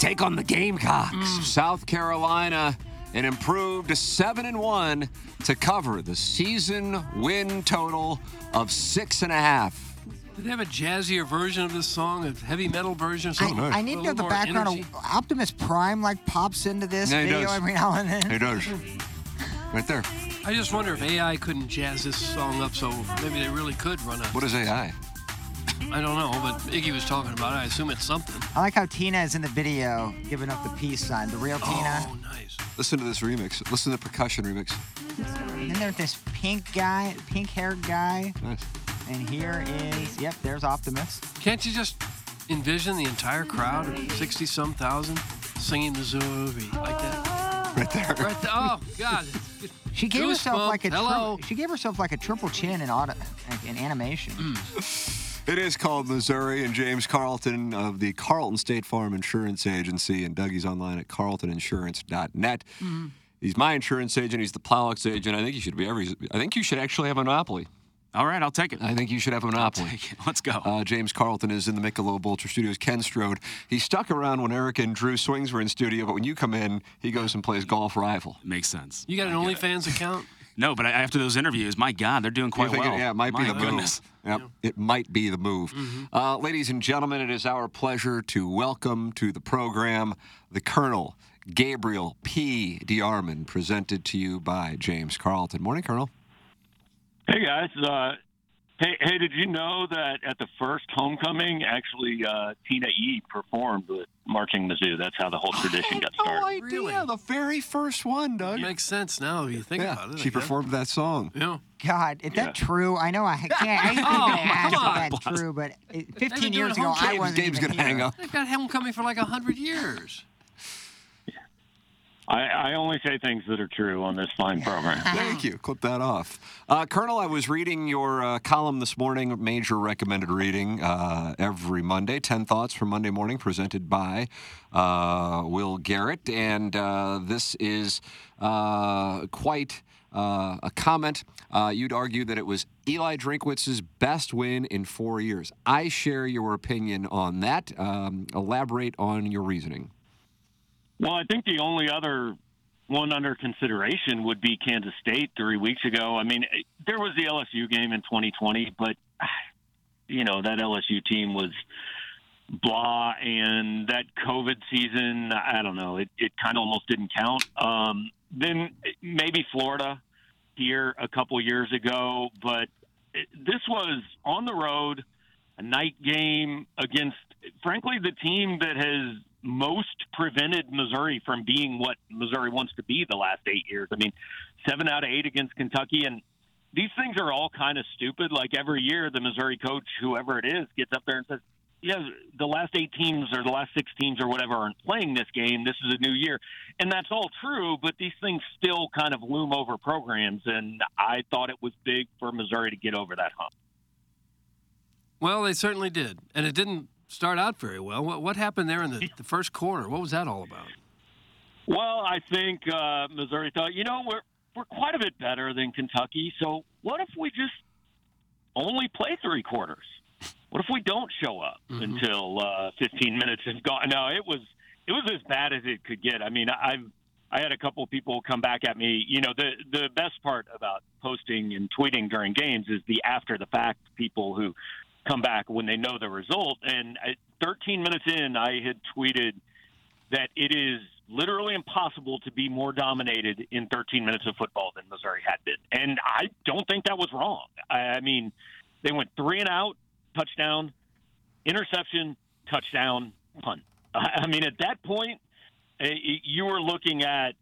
Take on the Gamecocks. Mm. South Carolina, an improved 7 and 1 to cover the season win total of six and a half. Did they have a jazzier version of this song, a heavy metal version? I, Something I need to A know the background energy? of Optimus Prime like pops into this Yeah, video does. every now and then. He does. Right there. I just wonder if AI couldn't jazz this song up so maybe they really could run a. What is AI? I don't know, but Iggy was talking about it. I assume it's something. I like how Tina is in the video giving up the peace sign. The real Tina. Oh, nice. Listen to this remix. Listen to the percussion remix. And then there's this pink guy, pink haired guy. Nice. And here is, yep, there's Optimus. Can't you just envision the entire crowd of 60 some thousand singing Missouri like that? Right there. Right there. Oh, God. She gave herself like a tri- Hello. she gave herself like a triple chin in auto in animation. Mm. It is called Missouri, and James Carlton of the Carlton State Farm Insurance Agency, and Dougie's online at carltoninsurance.net. He's my insurance agent. He's the Plowix agent. I think you should be every. I think you should actually have a monopoly. All right, I'll take it. I think you should have a monopoly. Take it. Let's go. Uh, James Carlton is in the Michelob Ultra Studios. Ken Strode. He stuck around when Eric and Drew Swings were in studio, but when you come in, he goes and plays golf rival. Makes sense. You got an OnlyFans account? No, but after those interviews, my God, they're doing quite think well. It, yeah, it might my be the goodness. move. Yep, it might be the move. Uh, ladies and gentlemen, it is our pleasure to welcome to the program the Colonel Gabriel P. DeArmond, presented to you by James Carlton. Morning, Colonel. Hey guys, uh, hey, hey, did you know that at the first homecoming, actually, uh, Tina E performed with Marching Mizzou? That's how the whole tradition got started. idea. Really? The very first one, Doug. It Makes sense now if you think yeah, about it. I she guess. performed that song. Yeah. God, is that true? I know I can't. I hate to Oh, ask come on. if that's true, but it, 15 doing years ago, home I wasn't Gabe's even gonna hang up. They've got homecoming for like 100 years. I, I only say things that are true on this fine program. Thank you. Clip that off. Uh, Colonel, I was reading your uh, column this morning, major recommended reading uh, every Monday. 10 Thoughts for Monday Morning, presented by uh, Will Garrett. And uh, this is uh, quite uh, a comment. Uh, you'd argue that it was Eli Drinkwitz's best win in four years. I share your opinion on that. Um, elaborate on your reasoning. Well, I think the only other one under consideration would be Kansas State three weeks ago. I mean, eh, there was the LSU game in 2020, but you know that LSU team was blah, and that COVID season, I don't know, it, it kind of almost didn't count. Um, then eh, maybe Florida here a couple years ago, but it, this was on the road, a night game against, frankly, the team that has most prevented Missouri from being what Missouri wants to be the last eight years. I mean, seven out of eight against Kentucky, and these things are all kind of stupid. Like every year, the Missouri coach, whoever it is, gets up there and says, "Yeah, the last eight teams or the last six teams or whatever aren't playing this game. This is a new year," and that's all true. But these things still kind of loom over programs, and I thought it was big for Missouri to get over that hump. Well, they certainly did. And it didn't start out very well. What, what happened there in the, the first quarter? What was that all about? Well, I think uh, Missouri thought, you know, we're we're quite a bit better than Kentucky. So what if we just only play three quarters? What if we don't show up until uh, 15 minutes is gone? No, it was it was as bad as it could get. I mean, I've I had a couple of people come back at me. You know, the the best part about posting and tweeting during games is the after the fact people who come back when they know the result. And 13 minutes in, I had tweeted, that it is literally impossible to be more dominated in 13 minutes of football than Missouri had been. And I don't think that was wrong. I, mean, they went three and out, touchdown, interception, touchdown, punt. I mean, at that point, eh, you were looking at,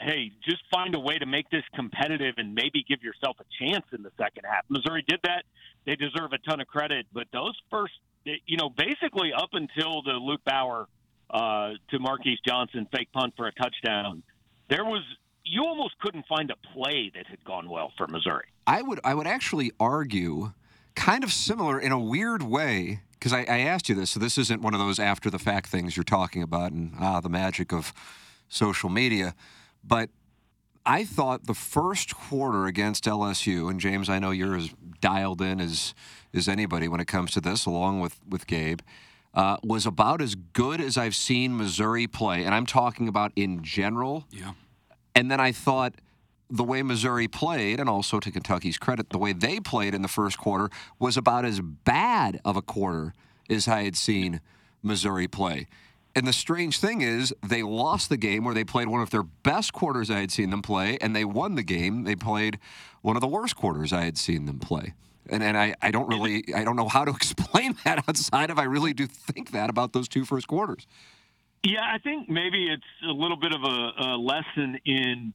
hey, just find a way to make this competitive and maybe give yourself a chance in the second half. Missouri did that. They deserve a ton of credit. But those first, you know, basically up until the Luke Bauer uh, to Marquis Johnson fake punt for a touchdown, there was you almost couldn't find a play that had gone well for Missouri. I would I would actually argue, kind of similar in a weird way, because I, I asked you this, so this isn't one of those after the fact things you're talking about, and ah, the magic of social media, but. I thought the first quarter against LSU, and James, I know you're as dialed in as as anybody when it comes to this, along with with Gabe, uh, was about as good as I've seen Missouri play, and I'm talking about in general. Yeah. And then I thought the way Missouri played, and also to Kentucky's credit, the way they played in the first quarter was about as bad of a quarter as I had seen Missouri play. And the strange thing is, they lost the game where they played one of their best quarters I had seen them play, and they won the game. They played one of the worst quarters I had seen them play. And, and I, I don't really I don't know how to explain that outside of I really do think that about those two first quarters. Yeah, I think maybe it's a little bit of a, a lesson in,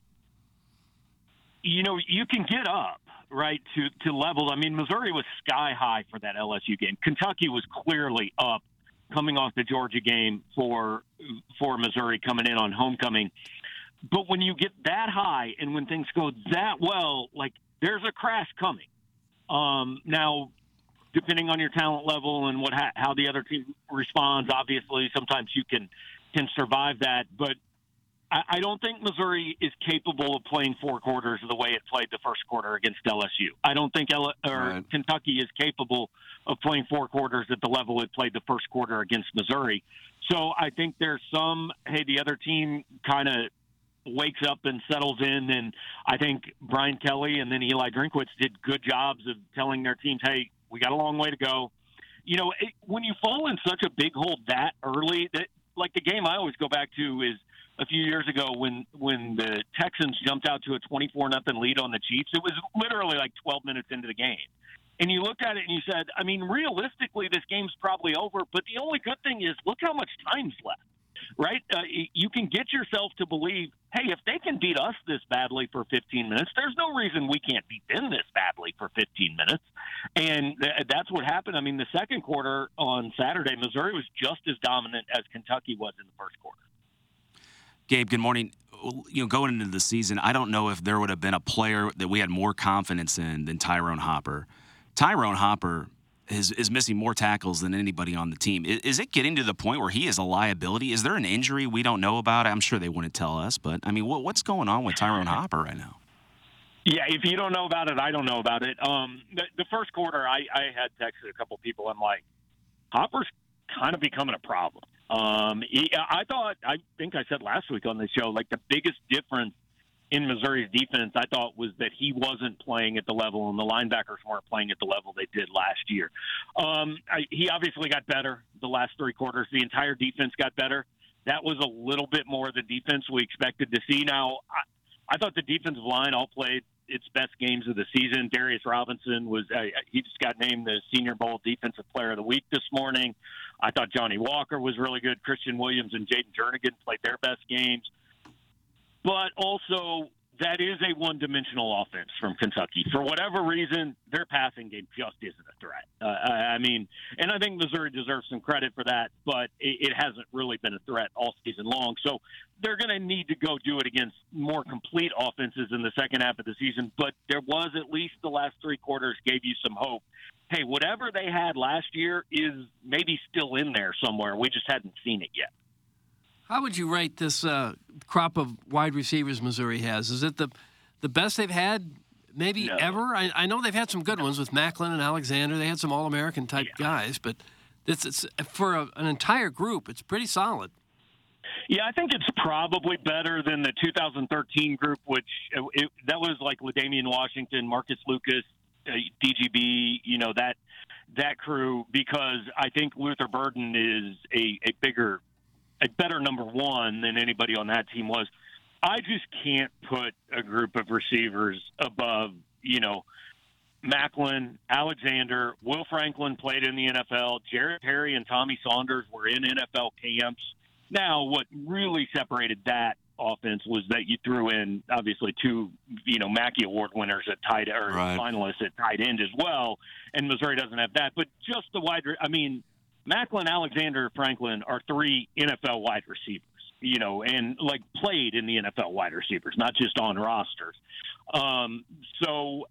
you know, you can get up right to to levels. I mean, Missouri was sky high for that LSU game. Kentucky was clearly up coming off the Georgia game for for Missouri coming in on homecoming. But when you get that high and when things go that well, like there's a crash coming. Um, now, depending on your talent level and what how the other team responds, obviously sometimes you can can survive that. But I, don't think Missouri is capable of playing four quarters the way it played the first quarter against LSU. I don't think L- or Right. Kentucky is capable of playing four quarters at the level it played the first quarter against Missouri. So I think there's some hey the other team kind of wakes up and settles in and I think Brian Kelly and then Eli Drinkwitz did good jobs of telling their teams hey we got a long way to go. You know, it, when you fall in such a big hole that early, that like the game I always go back to is a few years ago when when the Texans jumped out to a 24 nothing lead on the Chiefs. It was literally like 12 minutes into the game. And you looked at it and you said, I mean, realistically, this game's probably over. But the only good thing is, look how much time's left, right? Uh, you can get yourself to believe, hey, if they can beat us this badly for 15 minutes, there's no reason we can't beat them this badly for 15 minutes. And th- that's what happened. I mean, the second quarter on Saturday, Missouri was just as dominant as Kentucky was in the first quarter. Gabe, good morning. You know, going into the season, I don't know if there would have been a player that we had more confidence in than Ty'Ron Hopper. Ty'Ron Hopper is, is missing more tackles than anybody on the team. Is, is it getting to the point where he is a liability? Is there an injury we don't know about? I'm sure they wouldn't tell us, but I mean, what, what's going on with Ty'Ron Hopper right now? Yeah, if you don't know about it, I don't know about it. Um, the, the first quarter, I, I had texted a couple people. I'm like, Hopper's kind of becoming a problem. Um, he, I thought, I think I said last week on the show, like the biggest difference in Missouri's defense, I thought was that he wasn't playing at the level, and the linebackers weren't playing at the level they did last year. Um, I, he obviously got better the last three quarters. The entire defense got better. That was a little bit more the defense we expected to see. Now, I, I thought the defensive line all played its best games of the season. Darius Robinson was uh, he just got named the Senior Bowl Defensive Player of the Week this morning. I thought Johnny Walker was really good. Kristian Williams and Jayden Jernigan played their best games. But also, that is a one dimensional offense from Kentucky. For whatever reason, their passing game just isn't a threat. Uh, I, mean, and I think Missouri deserves some credit for that, but it, it hasn't really been a threat all season long. So they're going to need to go do it against more complete offenses in the second half of the season. But there was at least the last three quarters gave you some hope. Hey, whatever they had last year is maybe still in there somewhere. We just hadn't seen it yet. How would you rate this uh, crop of wide receivers Missouri has? Is it the the best they've had maybe No. ever? I, I know they've had some good ones with Maclin and Alexander. They had some All American type guys, but it's, it's for a, an entire group. It's pretty solid. Yeah, I think it's probably better than the 2013 group, which uh, it, that was like L'Damian Washington, Marcus Lucas, uh, DGB, you know that that crew, because I think Luther Burden is a, a bigger a better number one than anybody on that team was. I just can't put a group of receivers above, you know, Maclin, Alexander, Will Franklin played in the NFL. Jared Perry and Tommy Saunders were in NFL camps. Now, what really separated that offense was that you threw in obviously two, you know, Mackey Award winners at tight or Right. finalists at tight end as well, and Missouri doesn't have that. But just the wide, I mean, Maclin, Alexander, Franklin are three NFL wide receivers, you know, and like played in the NFL wide receivers, not just on rosters. Um, so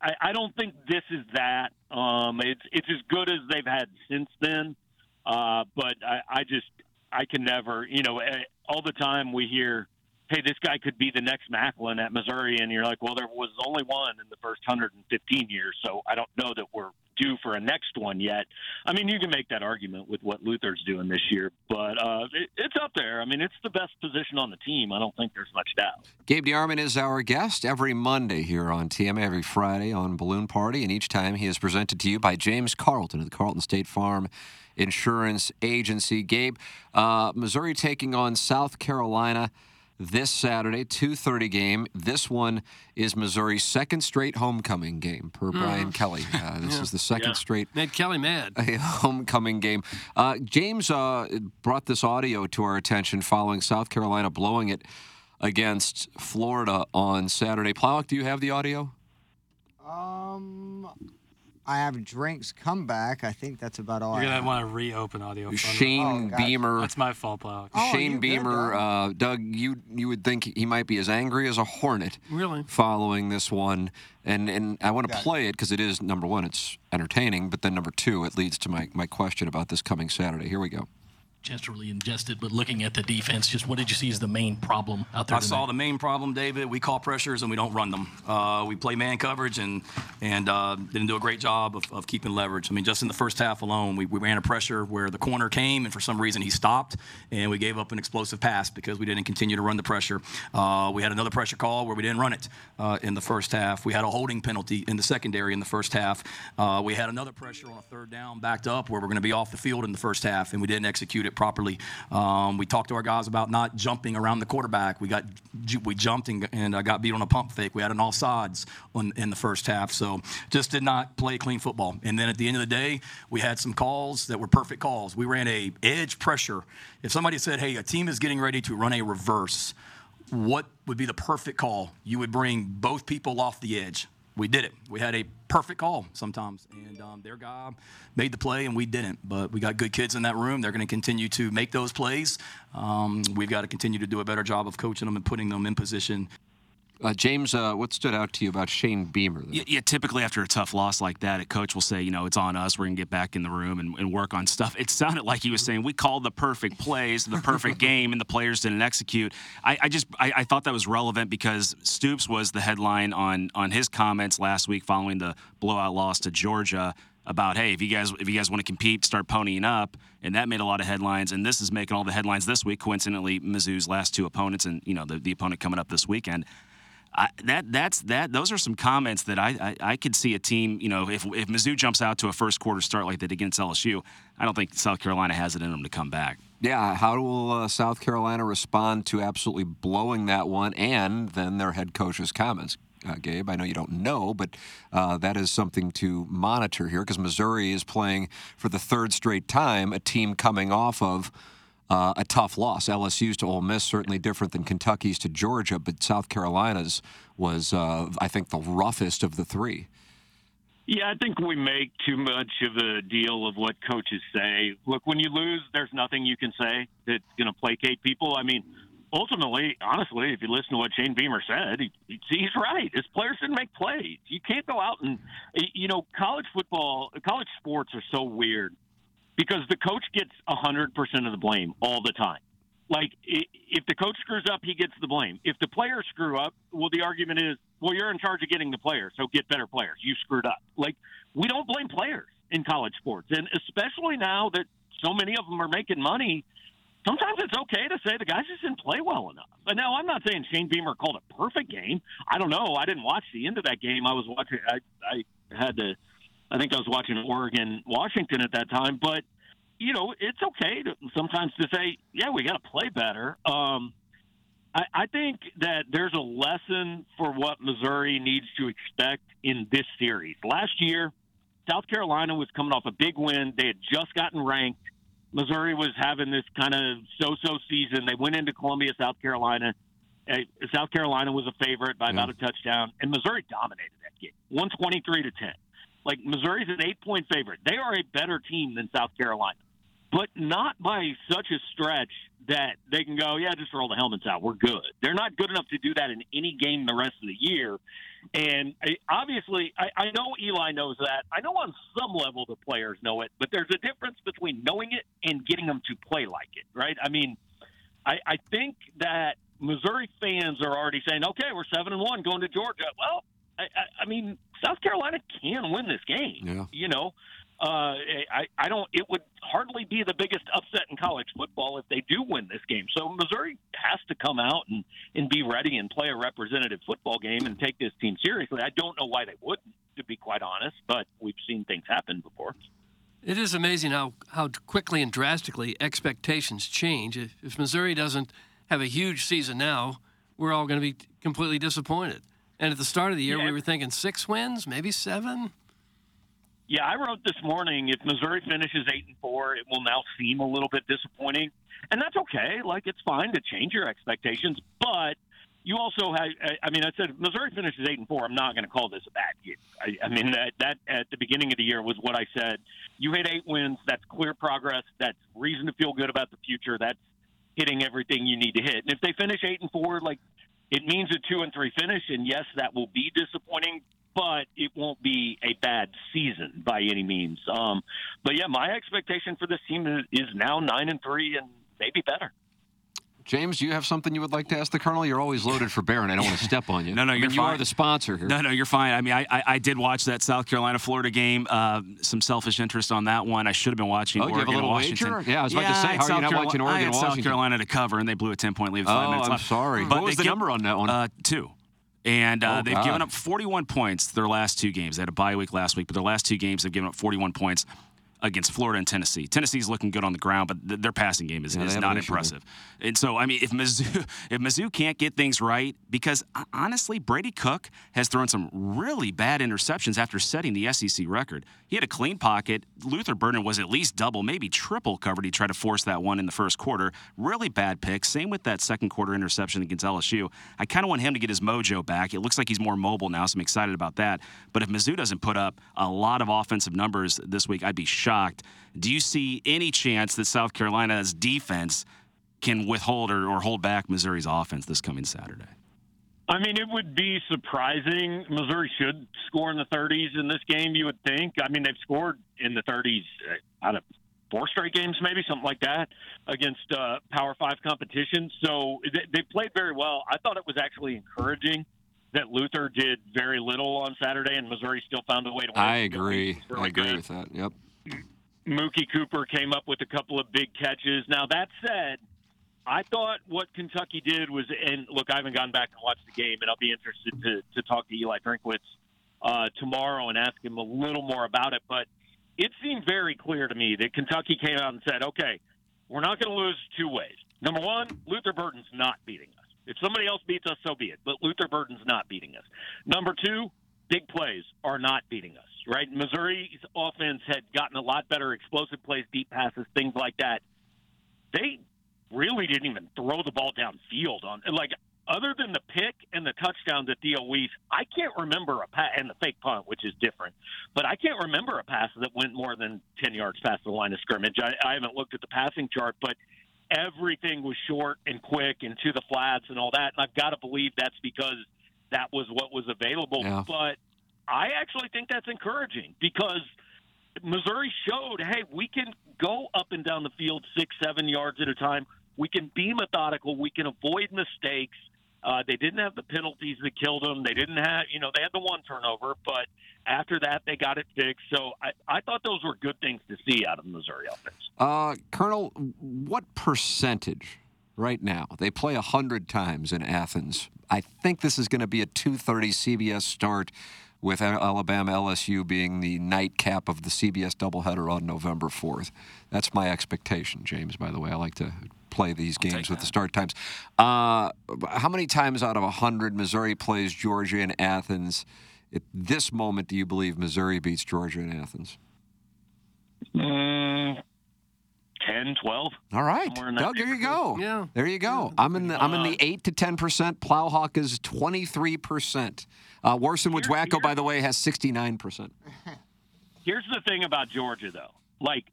I, I don't think this is that. Um, it's it's as good as they've had since then. Uh, but I, I just I can never, you know, eh, all the time we hear, "Hey, this guy could be the next Maclin at Missouri," and you're like, "Well, there was only one in the first 115 years, so I don't know that we're due for a next one yet." I mean, you can make that argument with what Luther's doing this year, but uh, it, it's up there. I mean, it's the best position on the team. I don't think there's much doubt. Gabe DeArmond is our guest every Monday here on TMA, every Friday on Balloon Party, and each time he is presented to you by James Carlton of the Carlton State Farm Insurance Agency. Gabe, uh, Missouri taking on South Carolina this Saturday, 2:30 game. This one is Missouri's second straight homecoming game per Brian Kelly. Uh, this is the second Yeah. straight Made Kelly mad. a homecoming game. Uh, James uh, brought this audio to our attention following South Carolina blowing it against Florida on Saturday. Plowek, do you have the audio? Um, I have drinks come back. I think that's about all. You're I gonna have. want to reopen audio. from- Shane Oh. Beamer. That's my fault, Plow. Oh, Shane you good, Beamer, Doug? uh, Doug, you you would think he might be as angry as a hornet Really? following this one, and and I want to play it because it is number one, it's entertaining, but then number two, it leads to my my question about this coming Saturday. Here we go. Chance to really ingest it, but looking at the defense, just what did you see as the main problem out there? I saw the main problem, David. We call pressures and we don't run them. Uh, we play man coverage and and uh, didn't do a great job of, of keeping leverage. I mean, just in the first half alone, we, we ran a pressure where the corner came and for some reason he stopped and we gave up an explosive pass because we didn't continue to run the pressure. Uh, we had another pressure call where we didn't run it uh, in the first half. We had a holding penalty in the secondary in the first half. Uh, we had another pressure on a third down backed up where we're going to be off the field in the first half and we didn't execute it properly. Um, we talked to our guys about not jumping around the quarterback. We got we jumped and, and uh, got beat on a pump fake. We had an offsides on, in the first half, so just did not play clean football. And then at the end of the day, we had some calls that were perfect calls. We ran a edge pressure. If somebody said, "Hey, a team is getting ready to run a reverse," what would be the perfect call? You would bring both people off the edge. We did it. We had a perfect call sometimes, and um, their guy made the play, and we didn't. But we got good kids in that room. They're going to continue to make those plays. Um, we've got to continue to do a better job of coaching them and putting them in position. Uh, James, uh, what stood out to you about Shane Beamer? Yeah, yeah, typically after a tough loss like that, a coach will say, you know, it's on us. We're going to get back in the room and, and work on stuff. It sounded like he was saying, we called the perfect plays, the perfect game, and the players didn't execute. I, I just, I, I thought that was relevant because Stoops was the headline on, on his comments last week following the blowout loss to Georgia about, hey, if you guys, if you guys want to compete, start ponying up. And that made a lot of headlines. And this is making all the headlines this week. Coincidentally, Mizzou's last two opponents and, you know, the, the opponent coming up this weekend. I, that that's that. Those are some comments that I, I I could see a team. You know, if if Mizzou jumps out to a first quarter start like did against LSU, I don't think South Carolina has it in them to come back. Yeah, how will uh, South Carolina respond to absolutely blowing that one and then their head coach's comments? Uh, Gabe, I know you don't know, but uh, that is something to monitor here because Missouri is playing for the third straight time a team coming off of uh, a tough loss. LSU's to Ole Miss certainly different than Kentucky's to Georgia, but South Carolina's was, uh, I think, the roughest of the three. Yeah, I think we make too much of a deal of what coaches say. Look, when you lose, there's nothing you can say that's going to placate people. I mean, ultimately, honestly, if you listen to what Shane Beamer said, he, he's right. His players didn't make plays. You can't go out and, you know, college football, college sports are so weird because the coach gets 100% of the blame all the time. Like, if the coach screws up, he gets the blame. If the players screw up, well, the argument is, well, you're in charge of getting the players, so get better players. You screwed up. Like, we don't blame players in college sports. And especially now that so many of them are making money, sometimes it's okay to say the guys just didn't play well enough. But now I'm not saying Shane Beamer called a perfect game. I don't know. I didn't watch the end of that game. I was watching. I I had to. I think I was watching Oregon Washington at that time. But you know, it's okay to sometimes to say, yeah, we got to play better. Um, I, I think that there's a lesson for what Missouri needs to expect in this series. Last year, South Carolina was coming off a big win. They had just gotten ranked. Missouri was having this kind of so-so season. They went into Columbia, South Carolina. Uh, South Carolina was a favorite by about a touchdown, and Missouri dominated that game, one twenty-three to ten. Like Missouri's an eight-point favorite. They are a better team than South Carolina, but not by such a stretch that they can go, yeah, just roll the helmets out. We're good. They're not good enough to do that in any game the rest of the year. And I, obviously, I, I know Eli knows that. I know on some level the players know it, but there's a difference between knowing it and getting them to play like it, right? I mean, I, I think that Missouri fans are already saying, okay, we're seven and one going to Georgia. Well, I, I, I mean, South Carolina can win this game. Yeah. You know, uh, I, I don't. It would hardly be the biggest upset in college football if they do win this game. So Missouri has to come out and and be ready and play a representative football game and take this team seriously. I don't know why they wouldn't, to be quite honest, but we've seen things happen before. It is amazing how, how quickly and drastically expectations change. If, if Missouri doesn't have a huge season now, we're all going to be completely disappointed. And at the start of the year, Yeah. we were thinking six wins, maybe seven. Yeah, I wrote this morning. If Missouri finishes eight and four, it will now seem a little bit disappointing, and that's okay. Like it's fine to change your expectations, but you also have. I- mean, I said Missouri finishes eight and four. I'm not going to call this a bad year. I, I mean that that at the beginning of the year was what I said. You hit eight wins. That's clear progress. That's reason to feel good about the future. That's hitting everything you need to hit. And if they finish eight and four, like it means a two and three finish, and yes, that will be disappointing, but it won't be a bad season by any means. Um, but yeah, my expectation for this team is, is now nine and three, and maybe better. James, do you have something you would like to ask the Colonel? You're always loaded for bear, and I don't want to step on you. No, no, I mean, you're you are fine. the sponsor here. No, no, you're fine. I mean, I, I, I did watch that South Carolina Florida game. Uh, some selfish interest on that one. I should have been watching Oh, you have a little Washington. wager? Yeah, I was about to say, I how are you South not watching I Oregon had South Carolina to cover, and they blew a 10 point lead with five Oh, minutes I'm sorry. But What was the number on that one? Uh, two. And uh, Oh, they've God. given up 41 points their last two games. They had a bye week last week, but their last two games they've given up 41 points against Florida and Tennessee. Tennessee's looking good on the ground, but th- their passing game is, Yeah, is not an issue there. impressive. And so, I mean, if Mizzou, if Mizzou can't get things right, because uh, honestly, Brady Cook has thrown some really bad interceptions after setting the SEC record. He had a clean pocket. Luther Burden was at least double, maybe triple covered. He tried to force that one in the first quarter. Really bad pick. Same with that second quarter interception against LSU. I kind of want him to get his mojo back. It looks like he's more mobile now, so I'm excited about that. But if Mizzou doesn't put up a lot of offensive numbers this week, I'd be shocked. Do you see any chance that South Carolina's defense can withhold or, or hold back Missouri's offense this coming Saturday? I mean, it would be surprising. Missouri should score in the 30s in this game, you would think. I mean, they've scored in the 30s uh, out of four straight games, maybe something like that, against uh, Power Five competition. So they, they played very well. I thought it was actually encouraging that Luther did very little on Saturday, and Missouri still found a way to win. I agree. Really I agree good. with that. Yep. Mookie Cooper came up with a couple of big catches. Now that said, I thought what Kentucky did was, and look, I haven't gone back and watched the game, and I'll be interested to, to talk to Eli Drinkwitz uh, tomorrow and ask him a little more about it. But it seemed very clear to me that Kentucky came out and said, okay, we're not going to lose two ways. Number one, Luther Burden's not beating us. If somebody else beats us, so be it. But Luther Burden's not beating us. Number two, big plays are not beating us, right? Missouri's offense had gotten a lot better, explosive plays, deep passes, things like that. They really didn't even throw the ball downfield on like other than the pick and the touchdown to Theo Wease, I can't remember a pass and the fake punt, which is different. But I can't remember a pass that went more than ten yards past the line of scrimmage. I, I haven't looked at the passing chart, but everything was short and quick and to the flats and all that. And I've got to believe that's because that was what was available. Yeah. But I actually think that's encouraging because Missouri showed, hey, we can go up and down the field six, seven yards at a time. We can be methodical. We can avoid mistakes. Uh, they didn't have the penalties that killed them. They didn't have, you know, they had the one turnover, but after that, they got it fixed. So I, I thought those were good things to see out of the Missouri offense. Uh, Colonel, what percentage right now? They play 100 times in Athens. I think this is going to be a 2.30 CBS start with Alabama LSU being the nightcap of the CBS doubleheader on November 4th. That's my expectation, James, by the way. I like to play these games with the start times. Uh, how many times out of 100 Missouri plays Georgia in Athens? At this moment, do you believe Missouri beats Georgia in Athens? Mm, 10, 12. All right, Somewhere in that Doug. There you go. Yeah. There you go. I'm in the I'm in the eight to ten percent. Plowhawk is twenty three percent. Uh, Warson with Wacko, by the way, has sixty nine percent. Here's the thing about Georgia, though. Like,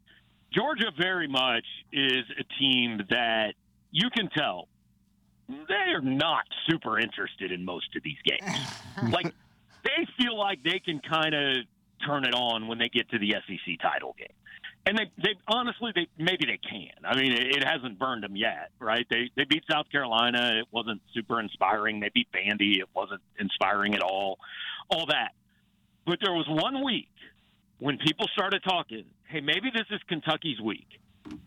Georgia very much is a team that you can tell they are not super interested in most of these games. like, they feel like they can kind of turn it on when they get to the SEC title game. And they, they honestly, they maybe they can. I mean, it, it hasn't burned them yet, right? They they beat South Carolina. It wasn't super inspiring. They beat Vandy. It wasn't inspiring at all. All that. But there was one week when people started talking, hey, maybe this is Kentucky's week.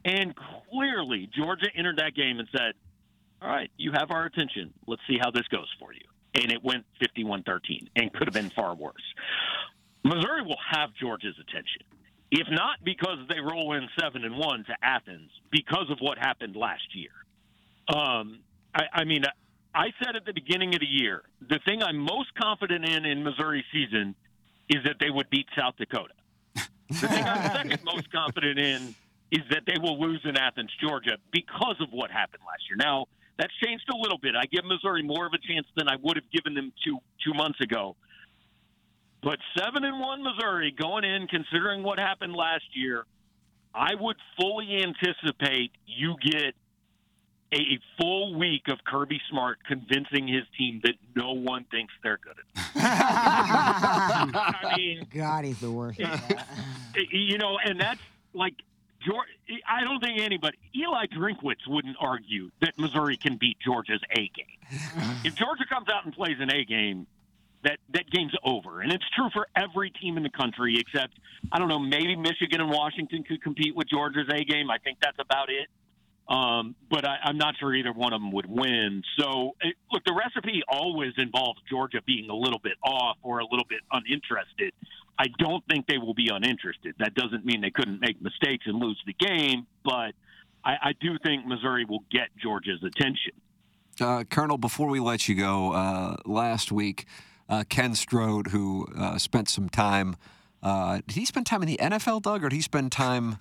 And clearly, Georgia entered that game and said, all right, you have our attention. Let's see how this goes for you. And it went 51 13 and could have been far worse. Missouri will have Georgia's attention. If not because they roll in 7 and 1 to Athens, because of what happened last year. Um, I, I mean, I said at the beginning of the year, the thing I'm most confident in in Missouri season is that they would beat South Dakota. The thing I'm second most confident in is that they will lose in Athens, Georgia, because of what happened last year. Now that's changed a little bit. I give Missouri more of a chance than I would have given them two two months ago. But seven and one Missouri going in, considering what happened last year, I would fully anticipate you get a full week of Kirby Smart convincing his team that no one thinks they're good enough. I mean, God, he's the worst. you know, and that's like George. I don't think anybody, Eli Drinkwitz, wouldn't argue that Missouri can beat Georgia's A game. if Georgia comes out and plays an A game, that that game's over, and it's true for every team in the country except I don't know, maybe Michigan and Washington could compete with Georgia's A game. I think that's about it. Um, but I, I'm not sure either one of them would win. So, it, look, the recipe always involves Georgia being a little bit off or a little bit uninterested. I don't think they will be uninterested. That doesn't mean they couldn't make mistakes and lose the game, but I, I do think Missouri will get Georgia's attention. Uh, Colonel, before we let you go, uh, last week, uh, Ken Strode, who uh, spent some time, uh, did he spend time in the NFL, Doug, or did he spend time?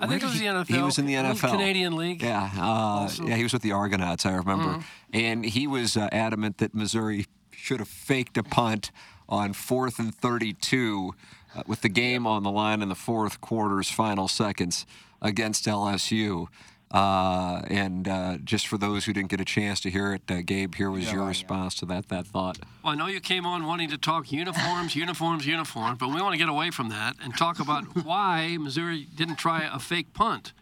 I think it was he, the NFL. He was in the NFL. Canadian League. Yeah, uh, yeah, he was with the Argonauts. I remember, Mhm. and he was uh, adamant that Missouri should have faked a punt on fourth and thirty-two, uh, with the game on the line in the fourth quarter's final seconds against LSU. Uh, and uh, just for those who didn't get a chance to hear it, uh, Gabe, here was your response to that that thought. Well, I know you came on wanting to talk uniforms, uniforms, uniforms, but we want to get away from that and talk about why Missouri didn't try a fake punt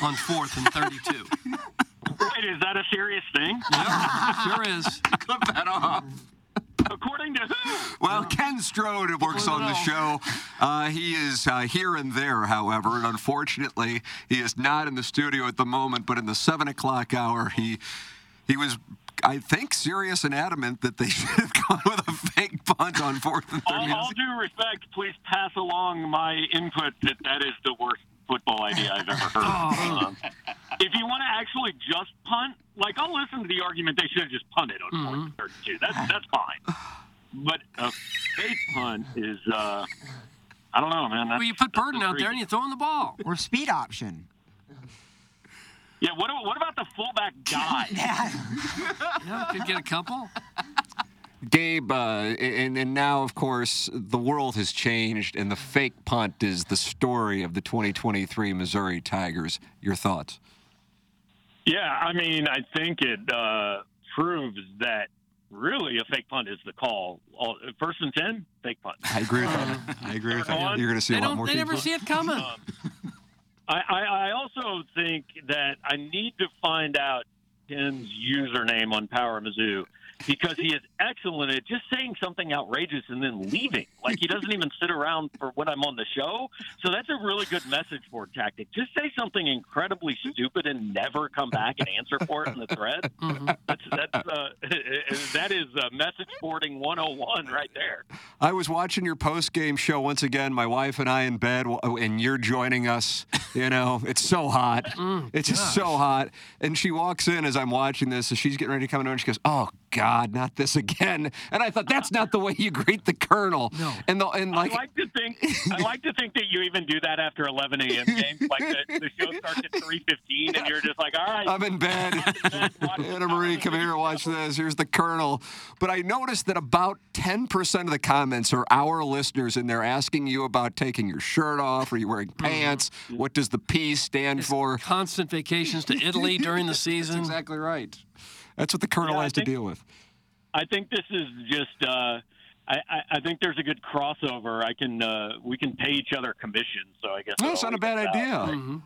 on fourth and 32. Wait, is that a serious thing? Yeah, sure is. Clip that off. According to who? Well, Ken Strode works on the show. Uh, he is uh, here and there, however, and unfortunately, he is not in the studio at the moment. But in the seven o'clock hour, he he was, I think, serious and adamant that they should have gone with a fake punt on fourth and All, thirty. all due respect, please pass along my input that that is the worst football idea I've ever heard. Um, if you want to actually just punt, like I'll listen to the argument they should have just punted on fourth and thirty-two. That's that's fine. But a fake punt is, uh, I don't know, man. That's, Well, you put that's Burden out there and you throw him the ball. Or speed option. Yeah, what, about- what about the fullback dive? Yeah, could get a couple. Gabe, uh, and, and now, of course, the world has changed, and the fake punt is the story of the 2023 Missouri Tigers. Your thoughts? Yeah, I mean, I think it uh, proves that really a fake punt is the call. All, first and ten, fake punt. I agree with that. I agree with that. One, You're going to see a lot more they teams. never see it coming. I, I, I also think that I need to find out Ken's username on Power Mizzou because he is excellent at just saying something outrageous and then leaving. Like he doesn't even sit around for when I'm on the show. So that's a really good message board tactic. Just say something incredibly stupid and never come back and answer for it in the thread. That's that's uh, that is uh, message boarding 101 right there. I was watching your post game show once again, my wife and I in bed, and you're joining us. You know, it's so hot. it's just so hot. And she walks in as I'm watching this, and she's getting ready to come in, and she goes, "Oh God, not this again!" And I thought that's not the way you greet the colonel. No. And the, and like, I like to think I like to think that you even do that after 11 a.m. games. Like the, the show starts at 3:15, and you're just like, all right. I'm in bed. Anna Marie, come here, watch this. Here's the Colonel. But I noticed that about 10% of the comments are our listeners, and they're asking you about taking your shirt off. Are you wearing mm-hmm. pants? What does the P stand for? Constant vacations to Italy during the season. That's exactly right. That's what the Colonel Yeah, I has to deal with. I think this is just. Uh, I, I, I think there's a good crossover. I can uh, we can pay each other commission. So I guess No, it not a bad evens out, idea. right?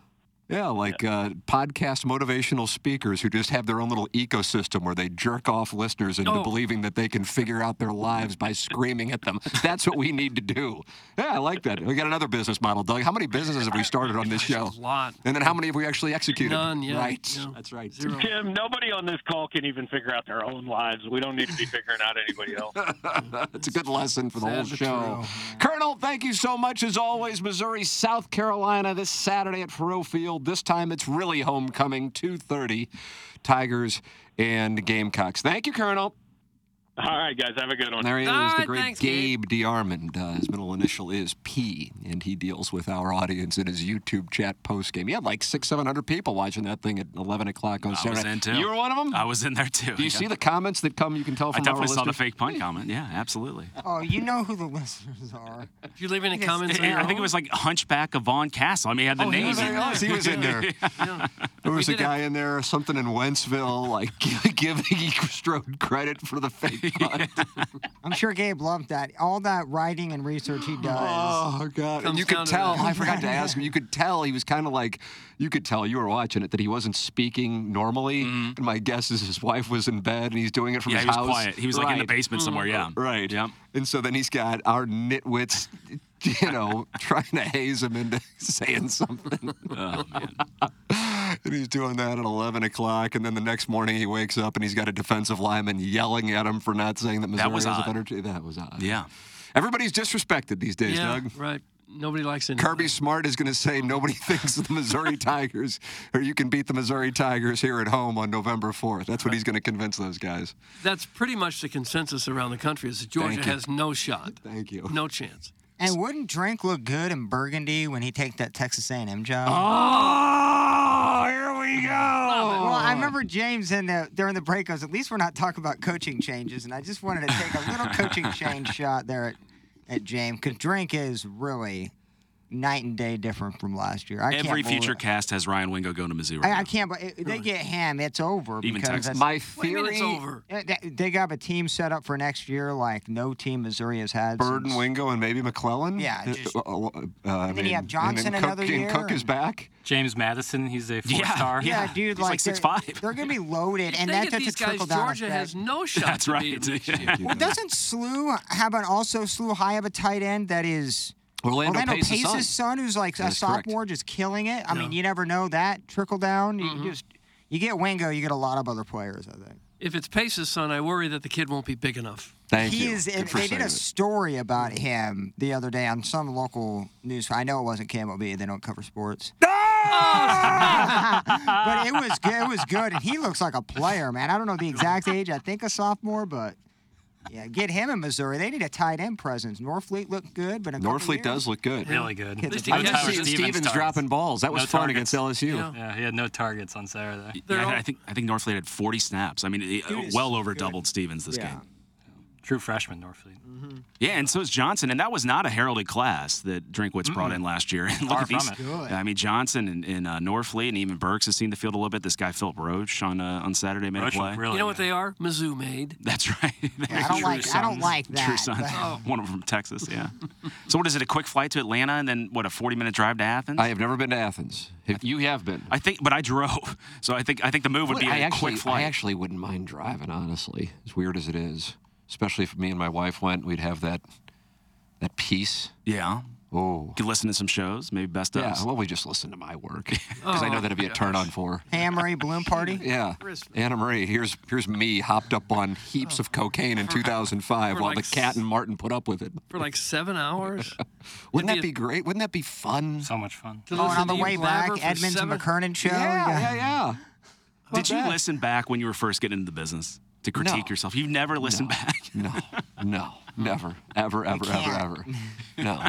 Yeah, like Uh, podcast motivational speakers who just have their own little ecosystem where they jerk off listeners into Oh. believing that they can figure out their lives by screaming at them. That's what we need to do. Yeah, I like that. We got another business model, Doug. How many businesses have we started on this show? A lot. And then how many have we actually executed? None, yeah, Right. yeah. That's right. Zero. Tim, nobody on this call can even figure out their own lives. We don't need to be figuring out anybody else. That's a good lesson for the whole Sad but show. Colonel, thank you so much as always. Missouri, South Carolina this Saturday at Faurot Field. This time it's really homecoming, 2:30. Tigers and Gamecocks. Thank you, Colonel. All right, guys, have a good one. There he is, All the great thanks, Gabe DeArmond. Uh, his middle initial is P, and he deals with our audience in his YouTube chat post game. He had like six, seven hundred people watching that thing at 11 o'clock on I Saturday. was in too. You were one of them. I was in there too. Do you see the comments that come? You can tell From the comments. I definitely our saw the fake punt comment. Yeah, absolutely. Oh, you know who the listeners are. Did you leave any Yes. comments? on I your think it was like Hunchback of Vaughn Castle. I mean, he had the Oh, he name. was in there. He was in there. Yeah. There was We a did guy in there, something in Wentzville, like giving Strode credit for the fake punt. I'm sure Gabe loved that. All that writing and research he does. Oh God! And you could tell. I forgot to ask him. You could tell he was kind of like. You could tell you were watching it that he wasn't speaking normally. And my guess is his wife was in bed and he's doing it from Mm-hmm. Yeah, his he was house. quiet. He was like in the Right. Mm-hmm. basement somewhere. Yeah. Right. Yep. And so then he's got our nitwits, you know, trying to haze him into saying something. Oh man. And he's doing that at 11 o'clock. And then the next morning he wakes up and he's got a defensive lineman yelling at him for not saying that Missouri was has a odd. better team. That was odd. Yeah. Everybody's disrespected these days, yeah, Doug. right. Nobody likes it. Kirby Smart is going to say nobody thinks the Missouri Tigers, or you can beat the Missouri Tigers here at home on November 4th. That's what he's going to convince those guys. That's pretty much the consensus around the country is that Georgia has no shot. Thank you. No chance. And wouldn't Drink look good in Burgundy when he take that Texas A&M job? Oh, here we go. Well, I remember James in the, during the break goes, at least we're not talking about coaching changes, and I just wanted to take a little coaching change shot there at, at James because Drink is really night and day different from last year. I Every can't believe- future cast has Ryan Wingo going to Missouri. I, I can't, but it- they get him, it's over. Even Texas. My What do theory, it's over? Uh, They, they got a team set up for next year like no team Missouri has had. Bird and Wingo and maybe McClellan. Yeah, Uh, just- uh, uh, I then you have Johnson and then another Cook, and Cook is back. James Madison, he's a four Yeah, star. Yeah, Yeah, dude, he's like they're- 6'5". They're gonna be loaded, and Think that's of a these guys, trickle down Georgia effect. has no shot That's to right. beat next year. Well, doesn't SLU have an also SLU high of a tight end that is Orlando, Pace's Pace's son. son, who's like a That's correct. sophomore, just killing it. I mean, you never know that trickle down. Mm-hmm. You just you get Wingo, you get a lot of other players. I think If it's Pace's son, I worry that the kid won't be big enough. Thank he you. is. Good and they did a saying it. story about him the other day on some local news. I know it wasn't KMOV. They don't cover sports. but it was good. It was good, and he looks like a player, man. I don't know the exact age. I think a sophomore, but yeah, get him in Missouri. They need a tight end presence. Norfleet looked good, but in a couple Norfleet does look good. Really good. At least he I catches just Stephens Stephens dropping balls. That was No fun targets. against LSU. Yeah. Yeah, he had no targets on Saturday. Yeah, all- I think I think Norfleet had 40 snaps. I mean, he- well over good. doubled Stephens this Yeah. game. True freshman, Norfleet. Yeah, and so is Johnson, and that was not a heralded class that Drinkwitz brought in last year. And look Far at these. from it. I mean, Johnson and, and uh, Norfleet, and even Burks has seen the field a little bit. This guy Philip Roach on uh, on Saturday made Roach a play. really You know what good. they are? Mizzou made. That's right. I don't like. I don't like that. True sons. but- One of them from Texas. Yeah. so what is it? A quick flight to Atlanta, and then what? A forty-minute drive to Athens? I have never been to Athens. If you have been. I think, but I drove, so I think I think the move would be I a actually, quick flight. I actually wouldn't mind driving, honestly, as weird as it is. Especially if me and my wife went, we'd have that that peace. yeah. Oh. Could listen to some shows, maybe best Yeah, of. well, we just listen to my work because I know oh, that'd be a turn on for. Hey, Anne Marie balloon party. Yeah, Anna Marie. Here's here's me hopped up on heaps of oh. cocaine in 2005 for while like the cat and Martin put up with it. For like seven hours. Wouldn't It'd that be great? Wouldn't that be fun? So much fun. Oh, and on the way back, for Edmonds and seven- McKernan show. Yeah, yeah, yeah. Did you that? listen back when you were first getting into the business to critique No. yourself? You've never listened back. No, no, never, ever, ever, ever, ever. No,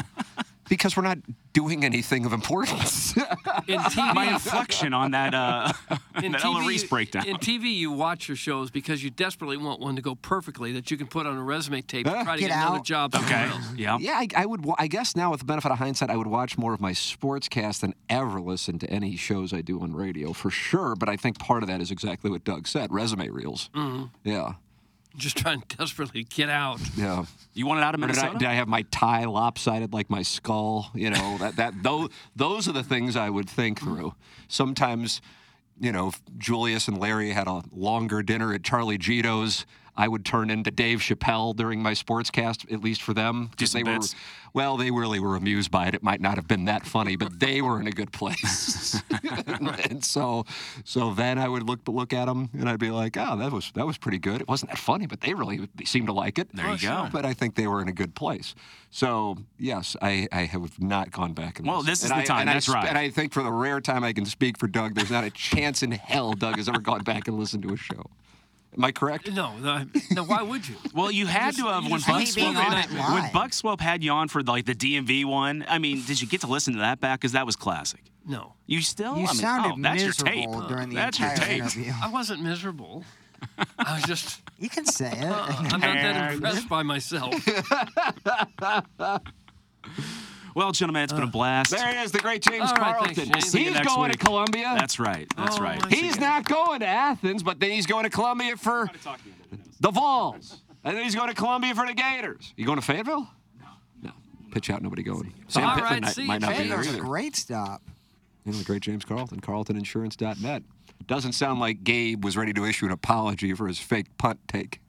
because we're not doing anything of importance. In TV, My inflection on that uh, in that Ella TV, Reese breakdown. In TV, you watch your shows because you desperately want one to go perfectly that you can put on a resume tape to try to Get get, another job okay. Yeah. yeah, I, I would. I guess now, with the benefit of hindsight, I would watch more of my sportscast than ever listen to any shows I do on radio, for sure. But I think part of that is exactly what Doug said: resume reels. Mm-hmm. Yeah, Just trying to desperately get out. yeah. You wanted out of Or did I, Minnesota? did I have my tie lopsided like my skull? You know, that that those those are the things I would think through. Sometimes, you know, Julius and Larry had a longer dinner at Charlie Gitto's. I would turn into Dave Chappelle during my sportscast, at least for them, because they were, well, they really were amused by it. It might not have been that funny, but they were in a good place. and so, so then I would look look at them and I'd be like, oh, that was that was pretty good. It wasn't that funny, but they really they seemed to like it. There you go. But I think they were in a good place. So yes, I, I have not gone back and Well, listened. this is And the I- time. And I, That's right. And I think for the rare time I can speak for Doug, there's not a chance in hell Doug has ever gone back and listened to a show. Am I correct? No, no, no why would you? Well, you had just- to have you when just hate Buck Swope had- it when. Buck Swope had you on for like the DMV one. I mean, did you get to listen to that back? Because that was classic. No, You still? You I mean, sounded oh, that's your tape. miserable during the That's your entire tape. interview. I wasn't miserable. I was just, You can say it. I'm not that impressed by myself. Well, gentlemen, it's been a blast. There he is, the great James All right, Carlton. thanks, James. See you He's next going week. to Columbia. That's right. That's Oh, right. I see. He's not going to Athens, but then he's going to Columbia for the Vols. And then he's going to Columbia for the Gators. You going to Fayetteville? No. No. Pitch out, nobody going. Sam All Pittman right, might, see might you, not be James. there Fayetteville's a either. great stop. You know, the great James Carlton, carltoninsurance.net. Doesn't sound like Gabe was ready to issue an apology for his fake punt take.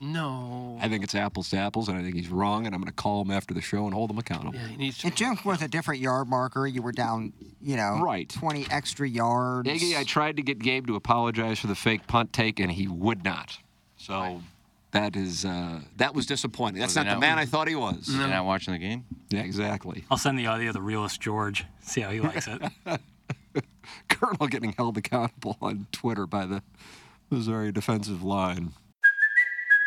No. I think it's apples to apples, and I think he's wrong, and I'm going to call him after the show and hold him accountable. Yeah, he needs to. And Jim was a different yard marker. You were down, you know, Right. 20 extra yards. Iggy, I tried to get Gabe to apologize for the fake punt take, and he would not. So that is uh, that was disappointing. That's Was he not the not- man I thought he was. You're not watching the game? Yeah, exactly. I'll send the audio of the realist George. See how he likes it. Colonel getting held accountable on Twitter by the Missouri defensive line.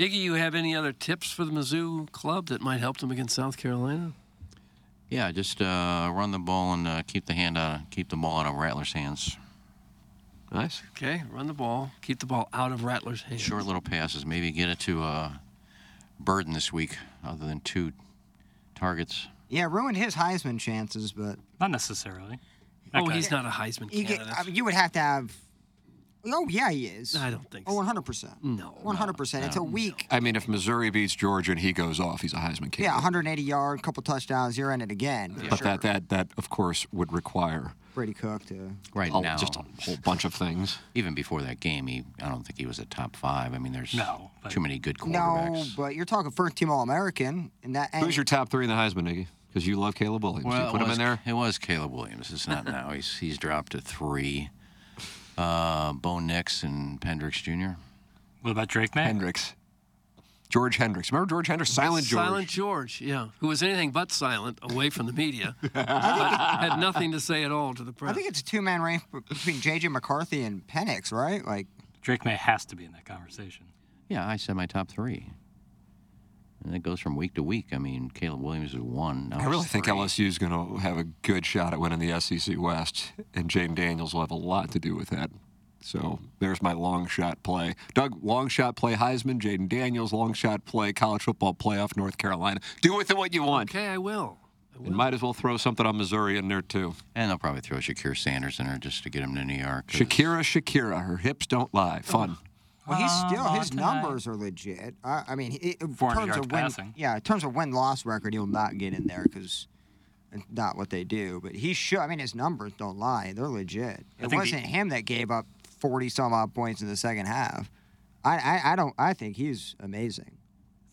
Iggy, you have any other tips for the Mizzou club that might help them against South Carolina? Yeah, just uh, run the ball and uh, keep the hand out, keep the ball out of Rattler's hands. Nice. Okay, run the ball, keep the ball out of Rattler's hands. Short little passes. Maybe get it to uh, Burden this week, other than two targets. Yeah, ruined his Heisman chances, but Not necessarily. Oh, he's not a Heisman you, candidate. get, I mean, you would have to have. Oh yeah, he is. I don't think Oh, 100 percent. No, 100 percent. It's a week. I mean, if Missouri beats Georgia and he goes off, he's a Heisman candidate. Yeah, 180 yard, couple touchdowns. You're in it again. for But sure. that, that, that, of course, would require Brady Cook to. Right a- now, just a whole bunch of things. even before that game, he, I don't think he was a top five. I mean, there's No, too many good quarterbacks. No, quarterbacks. but you're talking first team All American, and that. And Who's your top three in the Heisman, Iggy? Because you love Caleb Williams. you Well, put it him in there? It was Caleb Williams. It's not now. He's he's dropped to three. Uh, Bo Nix and Pendrix Jr. What about Drake Maye? Hendricks. George Hendricks. Remember George Hendricks? Silent George. Silent George, yeah, who was anything but silent away from the media, but had nothing to say at all to the press. I think it's a two man race between J.J. McCarthy and Penix, right? Like Drake Maye has to be in that conversation. Yeah, I said my top three. And it goes from week to week. I mean, Caleb Williams is one. I really think. LSU is going to have a good shot at winning the SEC West, and Jayden Daniels will have a lot to do with that. So there's my long shot play. Doug, long shot play Heisman. Jayden Daniels, long shot play college football playoff North Carolina. Do with it what you want. Okay, I will. And might as well throw something on Missouri in there too. And they'll probably throw Shakira Sanders in there just to get him to New York. Shakira, Shakira, her hips don't lie. Fun. Oh. Well, he's still Uh, his numbers are legit. I, I mean, he- in 400 terms yards of win, passing. yeah, in terms of win loss record, he'll not get in there because it's not what they do. But he should. I mean, his numbers don't lie; they're legit. I It wasn't him that gave up forty some odd points in the second half. I, I, I don't. I think he's amazing.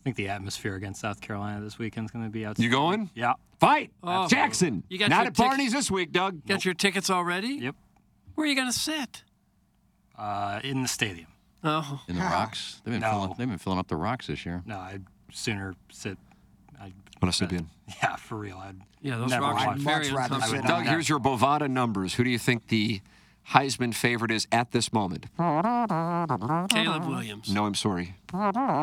I think the atmosphere against South Carolina this weekend is going to be out. You going? Yeah. Fight. Oh. Jackson. You got Not your at tic- Barney's this week, Doug. Got your tickets already? Yep. Where are you going to sit? Uh, in the stadium. Oh, In the rocks? They've been, No. filling, they've been filling up the rocks this year. No, I'd sooner sit. I'd, On a Sibian. yeah, for real. I'd Yeah, those never rocks are watch- very much rather uncomfortable. sit on Doug, that. here's your Bovada numbers. Who do you think the Heisman favorite is at this moment? Caleb Williams. No, I'm sorry.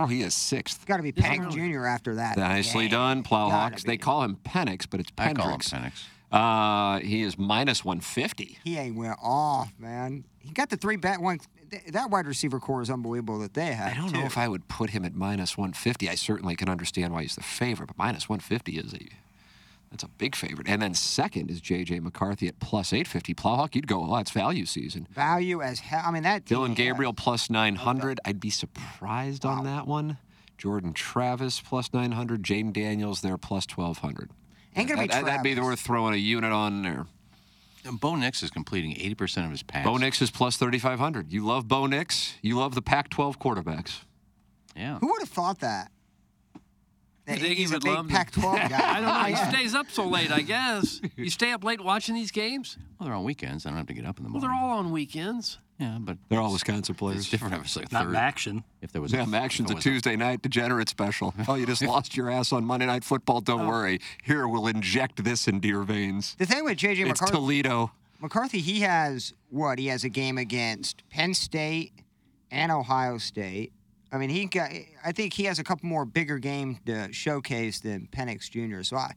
He is sixth. Got to be Penix Jr. after that. Nicely game. done, Gotta Plowhawks. They call him Penix, but it's I call him Pendrix. Penix. Uh, he is minus 150. He ain't went off, man. He got the three bat one. Th- That wide receiver core is unbelievable that they have. I don't too. know if I would put him at minus 150. I certainly can understand why he's the favorite, but minus 150 is a that's a big favorite. And then second is J.J. McCarthy at plus 850. Plowhawk, you'd go, oh, that's value season. value as hell. I mean that. Dillon Gabriel plus 900. I'd be surprised on that one. Jordan Travis plus 900. Jayden Daniels there plus 1200. Ain't gonna be That- That'd be Travis. worth throwing a unit on there. And Bo Nix is completing 80% of his passes. Bo Nix is plus 3,500. You love Bo Nix. You love the Pac 12 quarterbacks. Yeah. Who would have thought that? That think he he's a would big Pac-12 guy. I don't know. He Yeah. stays up so late, I guess. You stay up late watching these games? Well, they're on weekends. I don't have to get up in the morning. Well, morning. they're all on weekends. Yeah, but They're all Wisconsin it's players. different if it's like not third. action. If there was Yeah, a, Action's if a it was Tuesday night degenerate special. Oh, you just lost your ass on Monday Night Football. Don't Oh. worry. Here, we'll inject this into your veins. The thing with JJ It's McCarthy, Toledo. McCarthy, he has what? He has a game against Penn State and Ohio State. I mean, he got. I think he has a couple more bigger games to showcase than Penix Jr. So I,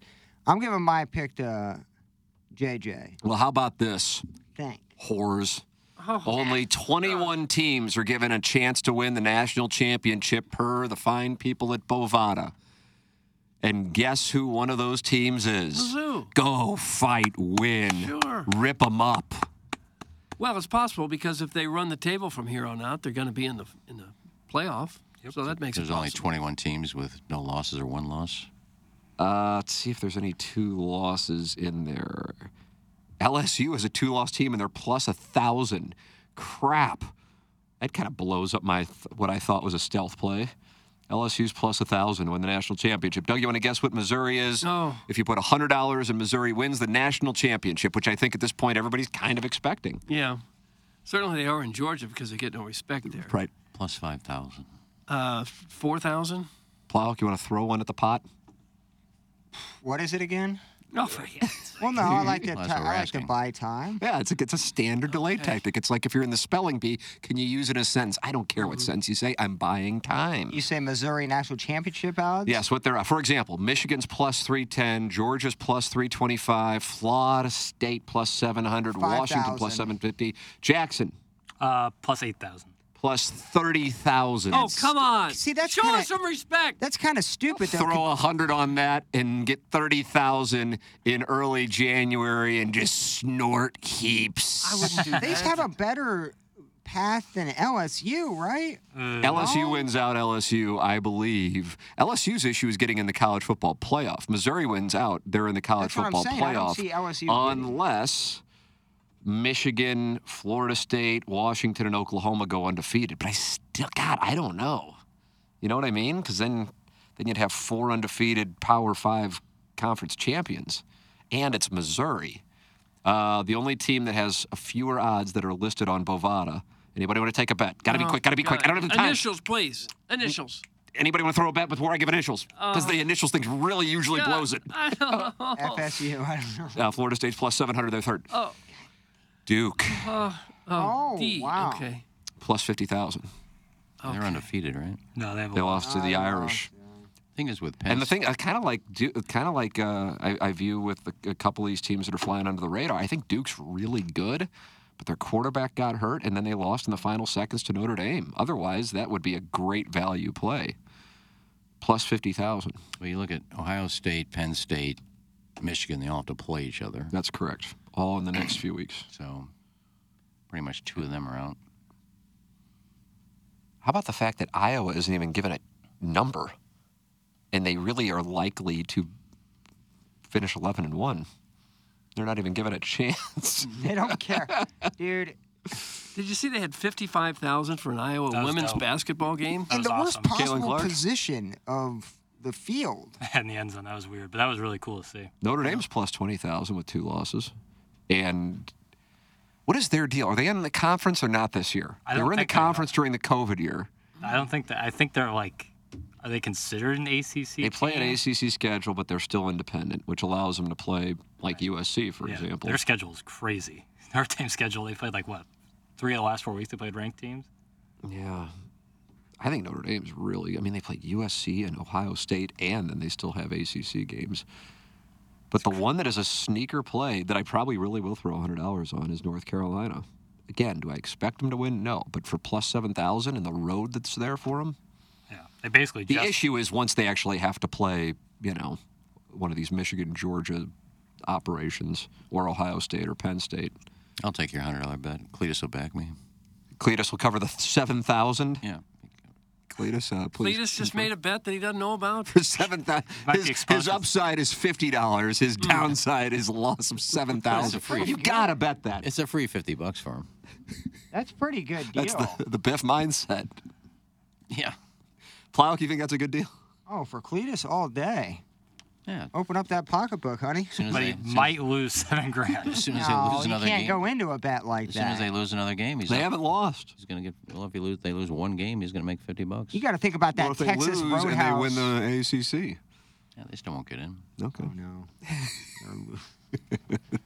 I'm giving my pick to JJ. Well, how about this? Thank. Whores. Oh, Only 21 teams are given a chance to win the national championship per the fine people at Bovada. And guess who one of those teams is? Mizzou. Go fight, win, Sure. rip them up. Well, it's possible because if they run the table from here on out, they're going to be in the in the playoff. So that makes There's it only 21 teams with no losses or one loss. Uh, let's see if there's any two losses in there. LSU is a two-loss team, and they're plus a thousand. Crap, that kind of blows up my what I thought was a stealth play. LSU's plus a thousand to win the national championship. Doug, you want to guess what Missouri is? No. If you put hundred dollars and Missouri wins the national championship, which I think at this point everybody's kind of expecting. Yeah. Certainly they are in Georgia because they get no respect there. Right. Plus 5,000. Uh, 4,000? Plowhawk, you want to throw one at the pot? What is it again? No, forget it. Well, no, I like to. Well, ti- that's what we're I like to asking. buy time. Yeah, it's a, it's a standard delay tactic. It's like if you're in the spelling bee, can you use it in a sentence? I don't care what sentence you say. I'm buying time. You say Missouri national championship odds? Yes, what they're for example, Michigan's plus 310, Georgia's plus 325, Florida State plus 700, Washington plus 5,000. 750, Jackson Uh, plus 8,000. Plus 30,000. Oh, come on. See, that's Show kinda- us some respect. That's kind of stupid, though. Throw a hundred on that and get 30,000 in early January and just snort heaps. I wouldn't do that. They have a better path than LSU, right? Mm. LSU wins out LSU, I believe. LSU's issue is getting in the college football playoff. Missouri wins out, they're in the college That's what I'm football saying. I don't playoff. see LSU winning. unless Michigan, Florida State, Washington, and Oklahoma go undefeated. But I still, God, I don't know. You know what I mean? Because then, then you'd have four undefeated Power Five conference champions, and it's Missouri. Uh, the only team that has a fewer odds that are listed on Bovada. Anybody want to take a bet? Got to be Oh, quick. Got to be quick. I don't have the time. Initials, please. Initials. Anybody want to throw a bet before I give initials? Because the initials thing really usually blows it. I don't know. FSU. I don't know. Uh, Florida State's plus 700, they're third. Oh, Duke, uh, oh, Oh, D. wow. Okay. plus 50,000. They're undefeated, right? No, they have a They loss. lost to the Irish. thing is with Penn And the thing, I kind of like, kind of like, uh, I, I view with the, a couple of these teams that are flying under the radar. I think Duke's really good, but their quarterback got hurt, and then they lost in the final seconds to Notre Dame. Otherwise, that would be a great value play. Plus fifty thousand. Well, you look at Ohio State, Penn State, Michigan. They all have to play each other. That's correct. All in the next few weeks. So, pretty much two of them are out. How about the fact that Iowa isn't even given a number, and they really are likely to finish eleven and one? They're not even given a chance. They don't care, dude. Did you see they had 55,000 for an Iowa women's dope. basketball game? In the worst awesome. Caitlin possible Clark? position of the field. And the end zone. That was weird, but that was really cool to see. Notre Dame's plus 20,000 with two losses. And what is their deal? Are they in the conference or not this year? They were in the think they are. conference during the COVID year. I don't think that. I think they're like. Are they considered an ACC? They play an? ACC schedule, but they're still independent, which allows them to play like USC, for Yeah, example. Their schedule is crazy. Our team schedule. They played like what? Three of the last four weeks. They played ranked teams. Yeah. I think Notre Dame's really, I mean, they played USC and Ohio State, and then they still have ACC games. But the one that is a sneaker play that I probably really will throw $100 on is North Carolina. Again, do I expect them to win? No. But for plus 7,000 and the road that's there for them, Yeah, they basically the just. issue is once they actually have to play, you know, one of these Michigan, Georgia operations or Ohio State or Penn State. I'll take your hundred dollar bet. Cletus will back me. Cletus will cover the 7,000. Yeah. Cletus, uh, please. Cletus just made a bet that he doesn't know about. for seven thousand. Might be His, his upside is fifty dollars. His downside is a loss of seven thousand. free. You gotta bet that. It's a free fifty bucks for him. That's pretty good deal. That's the the Biff mindset. Yeah. Plowk, you think that's a good deal? Oh, for Cletus all day. Yeah. Open up that pocketbook, honey. As as But they, he might lose seven grand. as soon as No, they lose you another can't go into a bet like as soon as they lose another game, he's They up- haven't lost. He's gonna get. Well, if he lose, they lose one game, he's gonna make fifty bucks. You got to think about that What if they Texas lose Roadhouse. and they win the ACC? Yeah, they still won't get in. Okay. Oh no.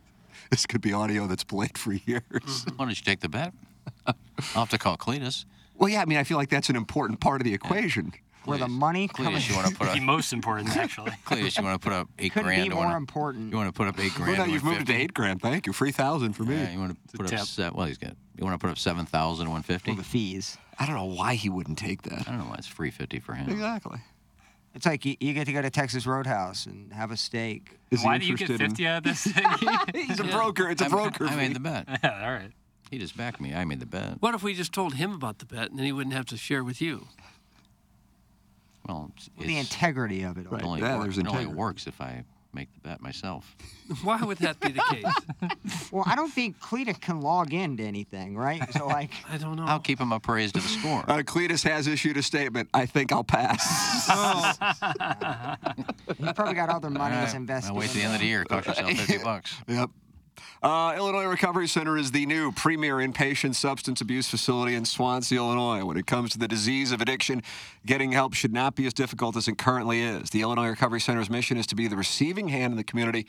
This could be audio that's played for years. Why don't you take the bet? I'll have to call Cletus. Well, yeah. I mean, I feel like that's an important part of the equation. Where the money coming. Cletus, you want to put the up? most important, actually. Cletus, you want to put up eight Couldn't grand? be to more wanna- important. You want to put up eight Well, grand? now to you've moved it to 50? eight grand. Thank you. Three thousand for me. Yeah, you want to put up tip. seven. Well, he's got. You want to put up seven thousand one fifty? For the fees. I don't know why he wouldn't take that. I don't know why it's free fifty for him. Exactly. It's like you, you get to go to Texas Roadhouse and have a steak. Is Why do you get interested in- fifty out of this? He's a broker. It's a I- broker. I, fee. made the bet. yeah, all right. He just backed me. I made the bet. What if we just told him about the bet and then he wouldn't have to share with you? Well, it's, The it's- integrity of it. all. it only, Yeah, works, there's it only integrity. works if I make the bet myself. Why would that be the case? Well, I don't think Cletus can log into anything, right? So like, I don't know. I'll keep him appraised of the score. Uh, Cletus has issued a statement. I think I'll pass. he probably got other money All as right, invested. I'll wait in to the end of the year. Cost yourself fifty bucks. Yep. Uh, Illinois Recovery Center is the new premier inpatient substance abuse facility in Swansea, Illinois. When it comes to the disease of addiction, getting help should not be as difficult as it currently is. The Illinois Recovery Center's mission is to be the receiving hand in the community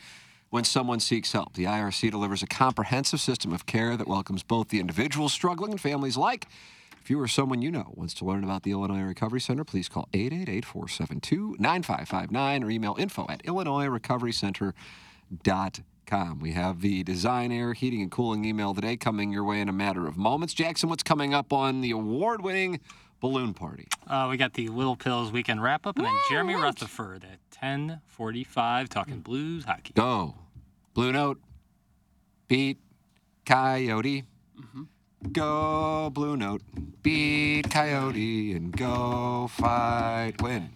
when someone seeks help. The IRC delivers a comprehensive system of care that welcomes both the individuals struggling and families alike. If you or someone you know wants to learn about the Illinois Recovery Center, please call 888-472-9559 or email info at illinoisrecoverycenter.com. We have the Design Air Heating and Cooling email today coming your way in a matter of moments. Jackson, what's coming up on the award-winning balloon party? Uh, we got the Little Pills weekend wrap up, and then Jeremy Rutherford at ten forty-five talking Blues hockey. Go. Blue Note. Beat. Coyote. Go Blue Note. Beat Coyote and go fight. Win.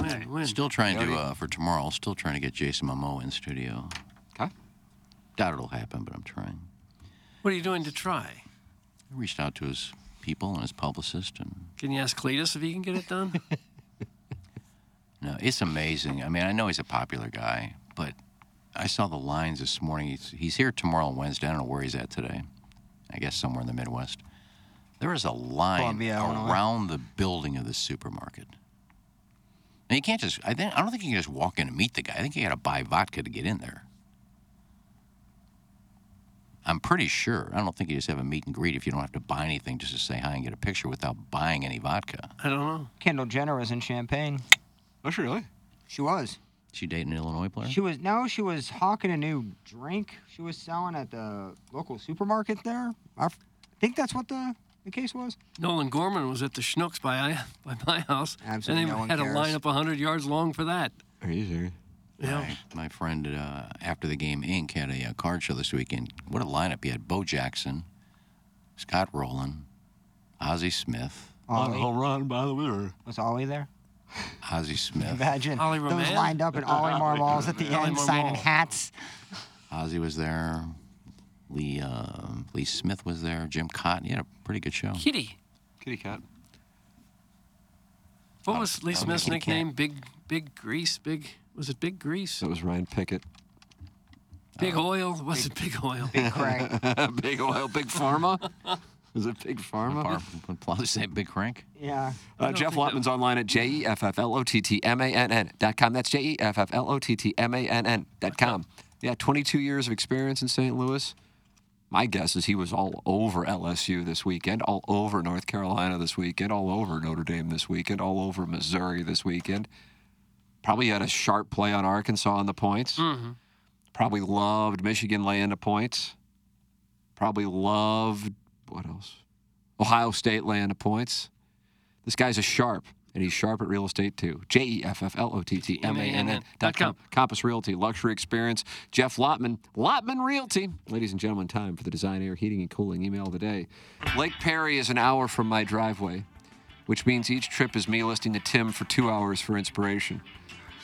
Win, win. Still trying to uh, for tomorrow. Still trying to get Jason Momoa in studio. Okay. Doubt it'll happen, but I'm trying. What are you doing to try? I reached out to his people and his publicist, and Can you ask Cletus if he can get it done? no, it's amazing. I mean, I know he's a popular guy, but I saw the lines this morning. He's, he's here tomorrow and Wednesday. I don't know where he's at today. I guess somewhere in the Midwest. There is a line Columbia, Illinois. around the building of the supermarket. And you can't just. I think I don't think you can just walk in and meet the guy. I think you got to buy vodka to get in there. I'm pretty sure. I don't think you just have a meet and greet if you don't have to buy anything just to say hi and get a picture without buying any vodka. I don't know. Kendall Jenner was in Champagne. Was she really? She was. She dating an Illinois player? She was no, she was hawking a new drink. She was selling at the local supermarket there. I f- think that's what the, the case was. Nolan Gorman was at the Schnucks by by my house, Absolutely and they no one had cares. a line up 100 yards long for that. Are you serious? Yeah. My, my friend uh, after the game Inc. had a, uh card show this weekend. What a lineup! You had Bo Jackson, Scott Rolen, Ozzie Smith, Ollie. home run by the winner. Was Ollie there? Ozzie Smith. Imagine Ollie those Roman? lined up in Ollie Marmol's at the Ollie end signing Marmol. hats. Ozzie was there. Lee uh, Lee Smith was there. Jim Cotton. You had a pretty good show. Kitty. Kitty cat. What was Lee oh, Smith's Kitty Cat. nickname? Big Big Grease. Big was it Big Grease? That was Ryan Pickett. Big Oil. Was it Big Oil? Big Crank. big oil, big pharma. Was it big pharma? Bar- would probably say Big Crank. Yeah. Uh, Jeff Lottmann's online at J E F F L O T T M A N N dot com. That's J E F F L O T T M A N N dot com. Yeah, 22 years of experience in St. Louis. My guess is he was all over LSU this weekend, all over North Carolina this weekend, all over Notre Dame this weekend, all over Missouri this weekend. Probably had a sharp play on Arkansas on the points. Mm-hmm. Probably loved Michigan laying the points. Probably loved what else? Ohio State laying the points. This guy's a sharp, and he's sharp at real estate too. J E F F L O T T M A N N dot com. Compass Realty, luxury experience. Jeff Lottmann, Lottmann Realty. Ladies and gentlemen, time for the design, air, heating, and cooling email of the day. Lake Perry is an hour from my driveway, which means each trip is me listening to Tim for two hours for inspiration.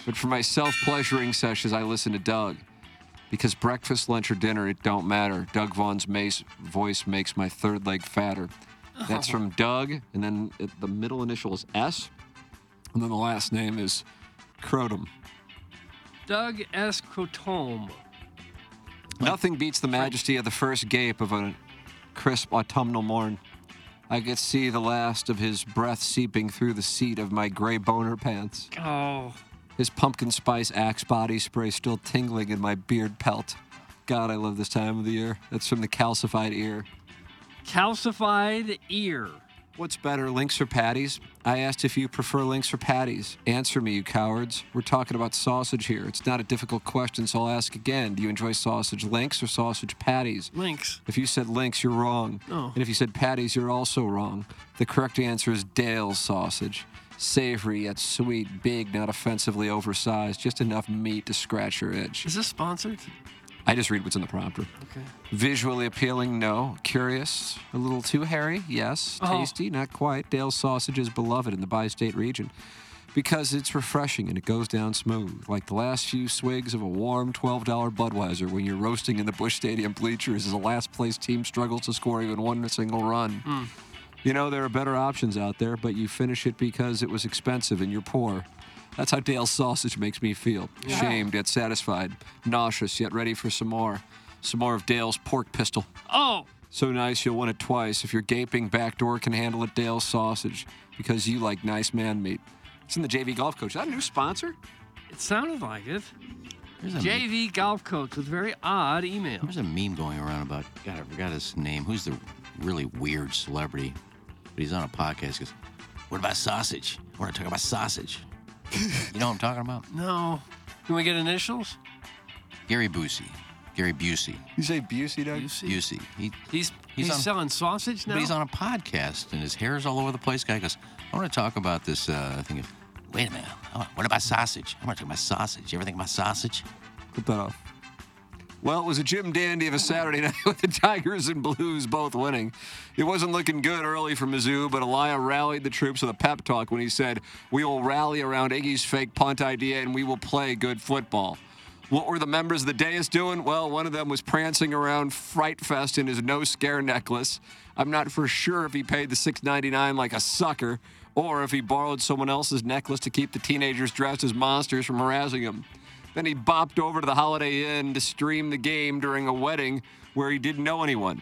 But for my self pleasuring sessions, I listen to Doug. Because breakfast, lunch, or dinner, it don't matter. Doug Vaughn's mace voice makes my third leg fatter. That's oh. from Doug, and then the middle initial is S, and then the last name is Crotum. Doug S. Crotome. Nothing beats the majesty of the first gape of a crisp autumnal morn. I could see the last of his breath seeping through the seat of my gray boner pants. Oh. His pumpkin spice axe body spray still tingling in my beard pelt. God, I love this time of the year. That's from the calcified ear. Calcified ear. What's better, links or patties? I asked if you prefer links or patties. Answer me, you cowards. We're talking about sausage here. It's not a difficult question, so I'll ask again. Do you enjoy sausage links or sausage patties? Links. If you said links, you're wrong. Oh. And if you said patties, you're also wrong. The correct answer is Dale's sausage. Savory yet sweet, big, not offensively oversized, just enough meat to scratch your itch. Is this sponsored? I just read what's in the prompter. Okay. Visually appealing, no. Curious, a little too hairy, yes. Oh. Tasty, not quite. Dale's sausage is beloved in the bi state region because it's refreshing and it goes down smooth, like the last few swigs of a warm $12 Budweiser when you're roasting in the Busch Stadium bleachers as the last place team struggles to score even one single run. Hmm. You know, there are better options out there, but you finish it because it was expensive and you're poor. That's how Dale's sausage makes me feel. Shamed yet satisfied, nauseous yet ready for some more. Some more of Dale's pork pistol. Oh. So nice you'll want it twice if your gaping back door can handle it Dale's sausage because you like nice man meat. It's in the JV Golf Coach. Is that a new sponsor? It sounded like it. There's a, JV Golf Coach with very odd email. there's a meme going around about, God, I forgot his name. Who's the really weird celebrity? But he's on a podcast. He goes, What about sausage? I want to talk about sausage. you know what I'm talking about? No. Can we get initials? Gary Busey. Gary Busey. You say Busey, Doug? Busey. He, He's He's he's, on- selling sausage now. But he's on a podcast and his hair's all over the place. Guy goes, I want to talk about this uh, thing. of- Wait a minute. What about sausage? I want to talk about sausage. You ever think about sausage? Put that off. Well, it was a Jim Dandy of a Saturday night with the Tigers and Blues both winning. It wasn't looking good early for Mizzou, but Elia rallied the troops with a pep talk when he said, We will rally around Iggy's fake punt idea and we will play good football. What were the members of the dais doing? Well, one of them was prancing around Fright Fest in his no scare necklace. I'm not for sure if he paid the $6.99 like a sucker or if he borrowed someone else's necklace to keep the teenagers dressed as monsters from harassing him. Then he bopped over to the Holiday Inn to stream the game during a wedding where he didn't know anyone.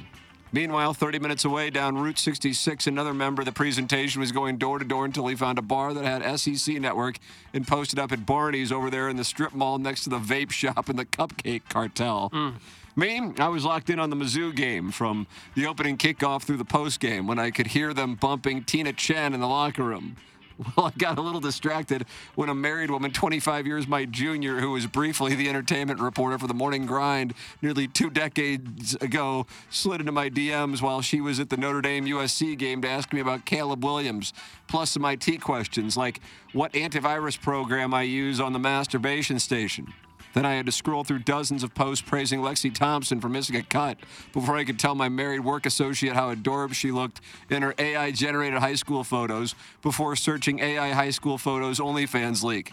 Meanwhile, 30 minutes away down Route 66, another member of the presentation was going door to door until he found a bar that had SEC network and posted up at Barney's over there in the strip mall next to the vape shop and the cupcake cartel. Mm. Me, I was locked in on the Mizzou game from the opening kickoff through the post game when I could hear them bumping Tina Chen in the locker room. Well, I got a little distracted when a married woman, 25 years my junior, who was briefly the entertainment reporter for the Morning Grind nearly two decades ago, slid into my DMs while she was at the Notre Dame USC game to ask me about Caleb Williams, plus some IT questions like what antivirus program I use on the masturbation station. Then I had to scroll through dozens of posts praising Lexi Thompson for missing a cut before I could tell my married work associate how adorable she looked in her AI generated high school photos before searching AI high school photos OnlyFans leak.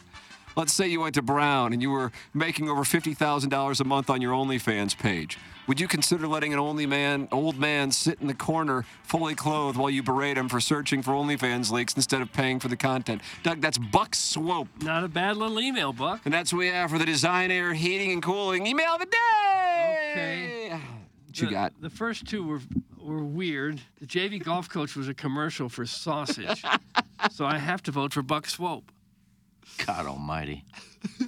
Let's say you went to Brown and you were making over $50,000 a month on your OnlyFans page. Would you consider letting an only man, old man sit in the corner fully clothed while you berate him for searching for OnlyFans leaks instead of paying for the content? Doug, that's Buck Swope. Not a bad little email, Buck. And that's what we have for the Design Air Heating and Cooling email of the day. Okay. What you the, got? The first two were were weird. The JV golf coach was a commercial for sausage, so I have to vote for Buck Swope. God Almighty.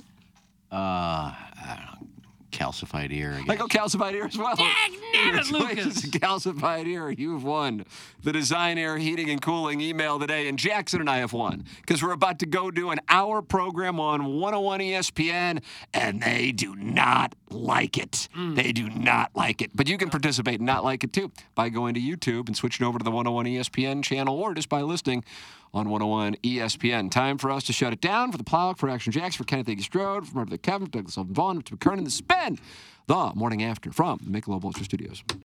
Uh, I don't know, calcified ear. I I guess. go calcified ear as well. nabbit, Congratulations to calcified ear. You've won the Design Air Heating and Cooling email today. And Jackson and I have won because we're about to go do an hour program on 101 ESPN, and they do not like it. Mm. They do not like it. But you can participate and not like it too by going to YouTube and switching over to the 101 ESPN channel or just by listening on 101 ESPN. Time for us to shut it down for the Plow, for Action Jacks, for Kenneth A. Strode, for the Kevin, for Douglas Vaughn, to McKernan, the Spin, the morning after from the Michelob Ultra Studios.